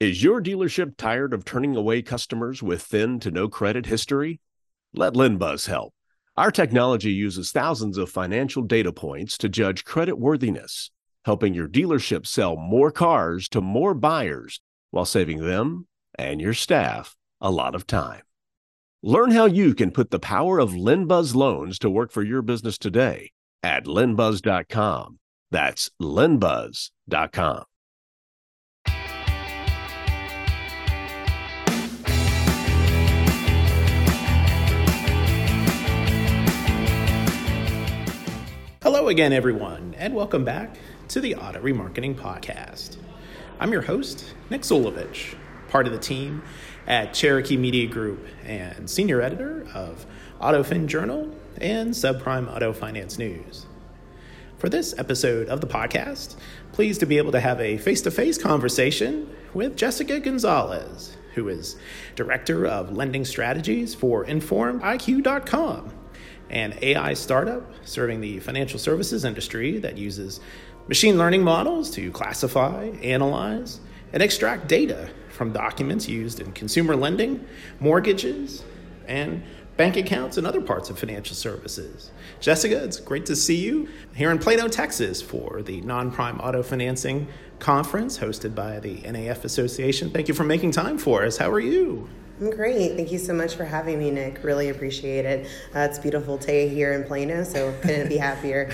Is your dealership tired of turning away customers with thin to no credit history? Let LendBuzz help. Our technology uses thousands of financial data points to judge credit worthiness, helping your dealership sell more cars to more buyers while saving them and your staff a lot of time. Learn how you can put the power of LendBuzz loans to work for your business today at lendbuzz.com. That's lendbuzz.com. Hello again, everyone, and welcome back to the Auto Remarketing Podcast. I'm your host, Nick Zulovich, part of the team at Cherokee Media Group and senior editor of AutoFin Journal and Subprime Auto Finance News. For this episode of the podcast, pleased to be able to have a face to face conversation with Jessica Gonzalez, who is Director of Lending Strategies for InformedIQ.com an AI startup serving the financial services industry that uses machine learning models to classify, analyze, and extract data from documents used in consumer lending, mortgages, and bank accounts and other parts of financial services. Jessica, it's great to see you here in Plano, Texas for the Non Prime Auto Financing Conference hosted by the NAF Association. Thank you for making time for us. How are you? I'm great. Thank you so much for having me, Nick. Really appreciate it. Uh, it's beautiful day here in Plano, so couldn't be happier.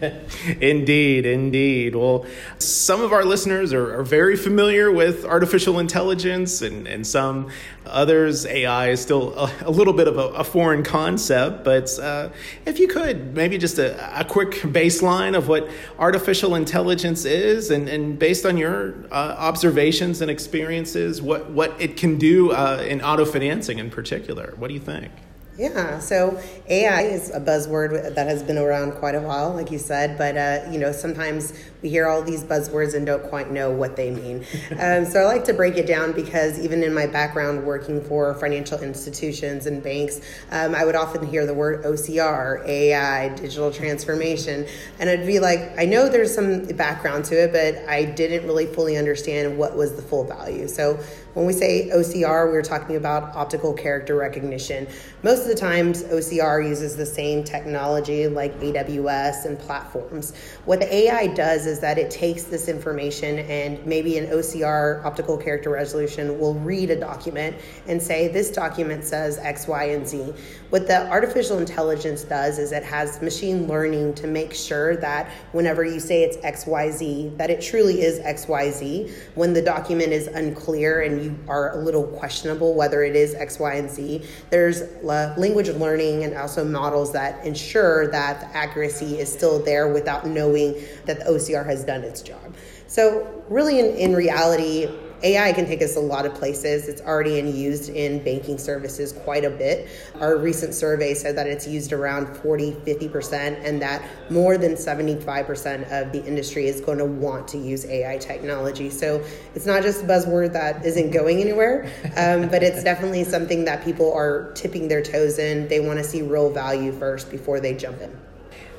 indeed, indeed. Well, some of our listeners are, are, very familiar with artificial intelligence, and, and some others, AI is still a, a little bit of a, a, foreign concept. But uh, if you could, maybe just a, a, quick baseline of what artificial intelligence is, and, and based on your uh, observations and experiences, what, what it can do uh, in auto financing in particular. What do you think? Yeah, so AI is a buzzword that has been around quite a while, like you said, but uh, you know sometimes we hear all these buzzwords and don't quite know what they mean. um, so I like to break it down because even in my background working for financial institutions and banks, um, I would often hear the word OCR, AI, digital transformation, and I'd be like, I know there's some background to it, but I didn't really fully understand what was the full value. So when we say OCR, we're talking about optical character recognition. Most of the times, OCR uses the same technology like AWS and platforms. What the AI does is that it takes this information and maybe an OCR, optical character resolution, will read a document and say, This document says X, Y, and Z. What the artificial intelligence does is it has machine learning to make sure that whenever you say it's XYZ, that it truly is XYZ. When the document is unclear and you you are a little questionable whether it is X, Y, and Z. There's language learning and also models that ensure that the accuracy is still there without knowing that the OCR has done its job. So, really, in, in reality, AI can take us a lot of places. It's already in used in banking services quite a bit. Our recent survey said that it's used around 40, 50%, and that more than 75% of the industry is going to want to use AI technology. So it's not just a buzzword that isn't going anywhere, um, but it's definitely something that people are tipping their toes in. They want to see real value first before they jump in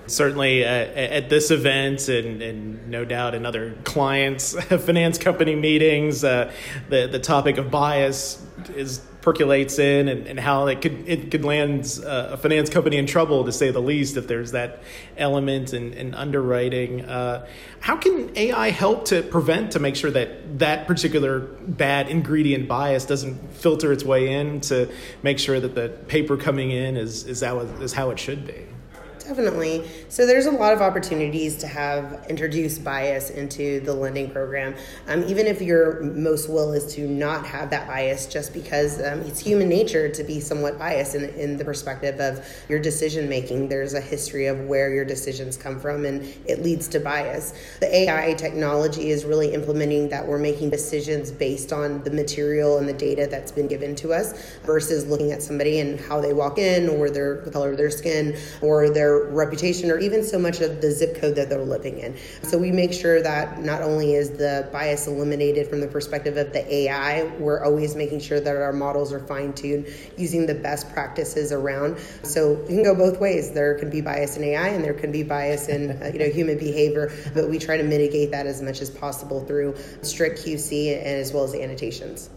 certainly uh, at this event and, and, no doubt in other clients finance company meetings uh, the, the topic of bias is percolates in and, and how it could it could land uh, a finance company in trouble to say the least if there's that element in, in underwriting. Uh, how can AI help to prevent to make sure that that particular bad ingredient bias doesn't filter its way in to make sure that the paper coming in is is, that, is how it should be Definitely. So there's a lot of opportunities to have introduced bias into the lending program. Um, even if your most will is to not have that bias, just because um, it's human nature to be somewhat biased in, in the perspective of your decision making. There's a history of where your decisions come from, and it leads to bias. The AI technology is really implementing that we're making decisions based on the material and the data that's been given to us versus looking at somebody and how they walk in, or their the color of their skin, or their reputation or even so much of the zip code that they're living in. So we make sure that not only is the bias eliminated from the perspective of the AI, we're always making sure that our models are fine tuned using the best practices around. So it can go both ways. There can be bias in AI and there can be bias in uh, you know human behavior, but we try to mitigate that as much as possible through strict QC and as well as annotations.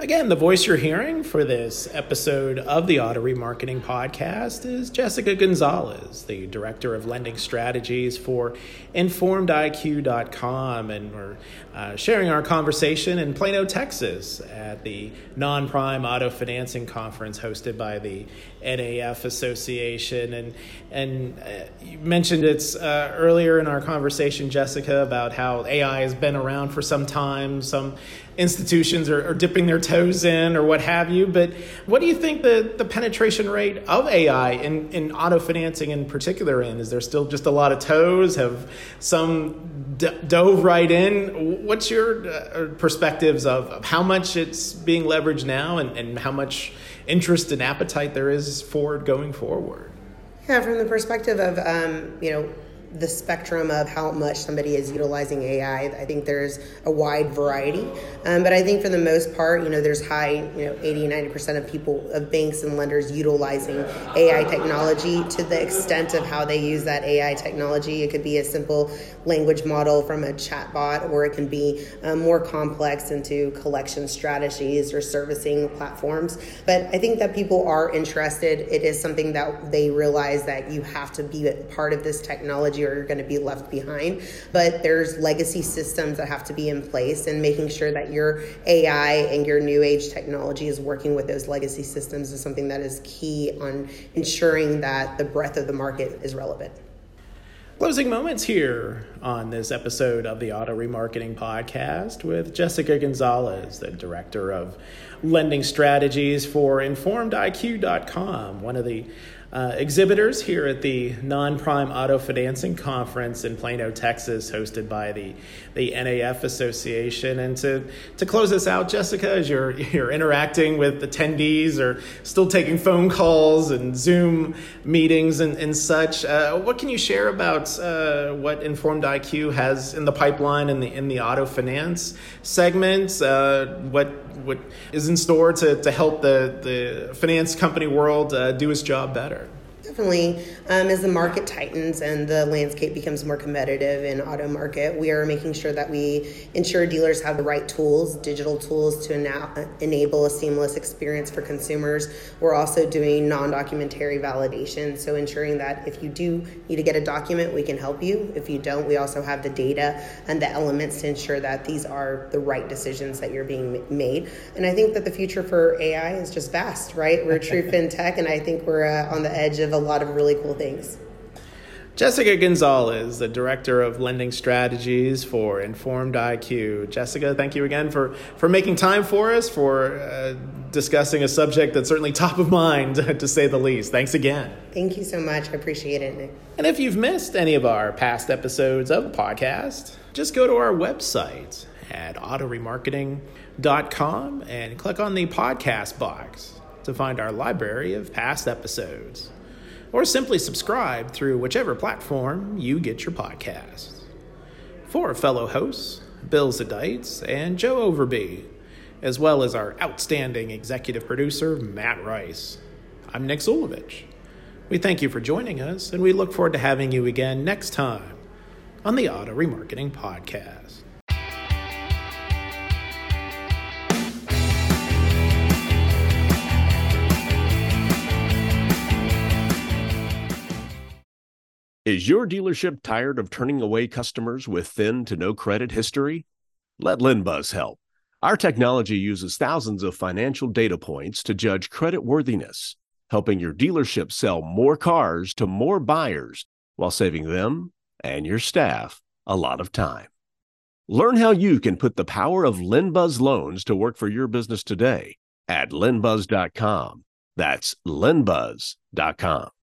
Again, the voice you're hearing for this episode of the Auto Remarketing Podcast is Jessica Gonzalez, the Director of Lending Strategies for InformedIQ.com. And we're uh, sharing our conversation in Plano, Texas at the Non Prime Auto Financing Conference hosted by the NAF Association. And, and uh, you mentioned it's uh, earlier in our conversation, Jessica, about how AI has been around for some time. Some institutions are, are, dipping their toes in or what have you. But what do you think the, the penetration rate of AI in, in auto financing in particular in? Is there still just a lot of toes? Have some d- dove right in? What's your uh, perspectives of, of, how much it's being leveraged now and, and how much interest and appetite there is for it going forward? Yeah, from the perspective of, um, you know, the spectrum of how much somebody is utilizing AI. I think there's a wide variety. Um, but I think for the most part, you know, there's high, you know, 80, 90% of people, of banks and lenders utilizing AI technology to the extent of how they use that AI technology. It could be a simple language model from a chatbot, or it can be um, more complex into collection strategies or servicing platforms. But I think that people are interested. It is something that they realize that you have to be part of this technology you're going to be left behind. But there's legacy systems that have to be in place and making sure that your AI and your new age technology is working with those legacy systems is something that is key on ensuring that the breadth of the market is relevant. Closing moments here on this episode of the Auto Remarketing Podcast with Jessica Gonzalez, the Director of Lending Strategies for InformedIQ.com, one of the uh, exhibitors here at the Non Prime Auto Financing Conference in Plano, Texas, hosted by the, the NAF Association. And to, to close this out, Jessica, as you're, you're interacting with attendees or still taking phone calls and Zoom meetings and, and such, uh, what can you share about uh, what Informed IQ has in the pipeline in the, in the auto finance segment? Uh, what, what is in store to, to help the, the finance company world uh, do its job better? Definitely. Um, as the market tightens and the landscape becomes more competitive in auto market, we are making sure that we ensure dealers have the right tools, digital tools to ena- enable a seamless experience for consumers. We're also doing non-documentary validation, so ensuring that if you do need to get a document, we can help you. If you don't, we also have the data and the elements to ensure that these are the right decisions that you're being made. And I think that the future for AI is just vast, right? We're true fintech, and I think we're uh, on the edge of a lot of really cool things. Jessica Gonzalez, the Director of Lending Strategies for Informed IQ. Jessica, thank you again for, for making time for us, for uh, discussing a subject that's certainly top of mind, to say the least. Thanks again. Thank you so much. I appreciate it, Nick. And if you've missed any of our past episodes of the podcast, just go to our website at autoremarketing.com and click on the podcast box to find our library of past episodes or simply subscribe through whichever platform you get your podcasts. For fellow hosts, Bill Zadeits and Joe Overby, as well as our outstanding executive producer, Matt Rice. I'm Nick Zulovich. We thank you for joining us, and we look forward to having you again next time on the Auto Remarketing Podcast. Is your dealership tired of turning away customers with thin to no credit history? Let LendBuzz help. Our technology uses thousands of financial data points to judge credit worthiness, helping your dealership sell more cars to more buyers while saving them and your staff a lot of time. Learn how you can put the power of LendBuzz loans to work for your business today at lendbuzz.com. That's lendbuzz.com.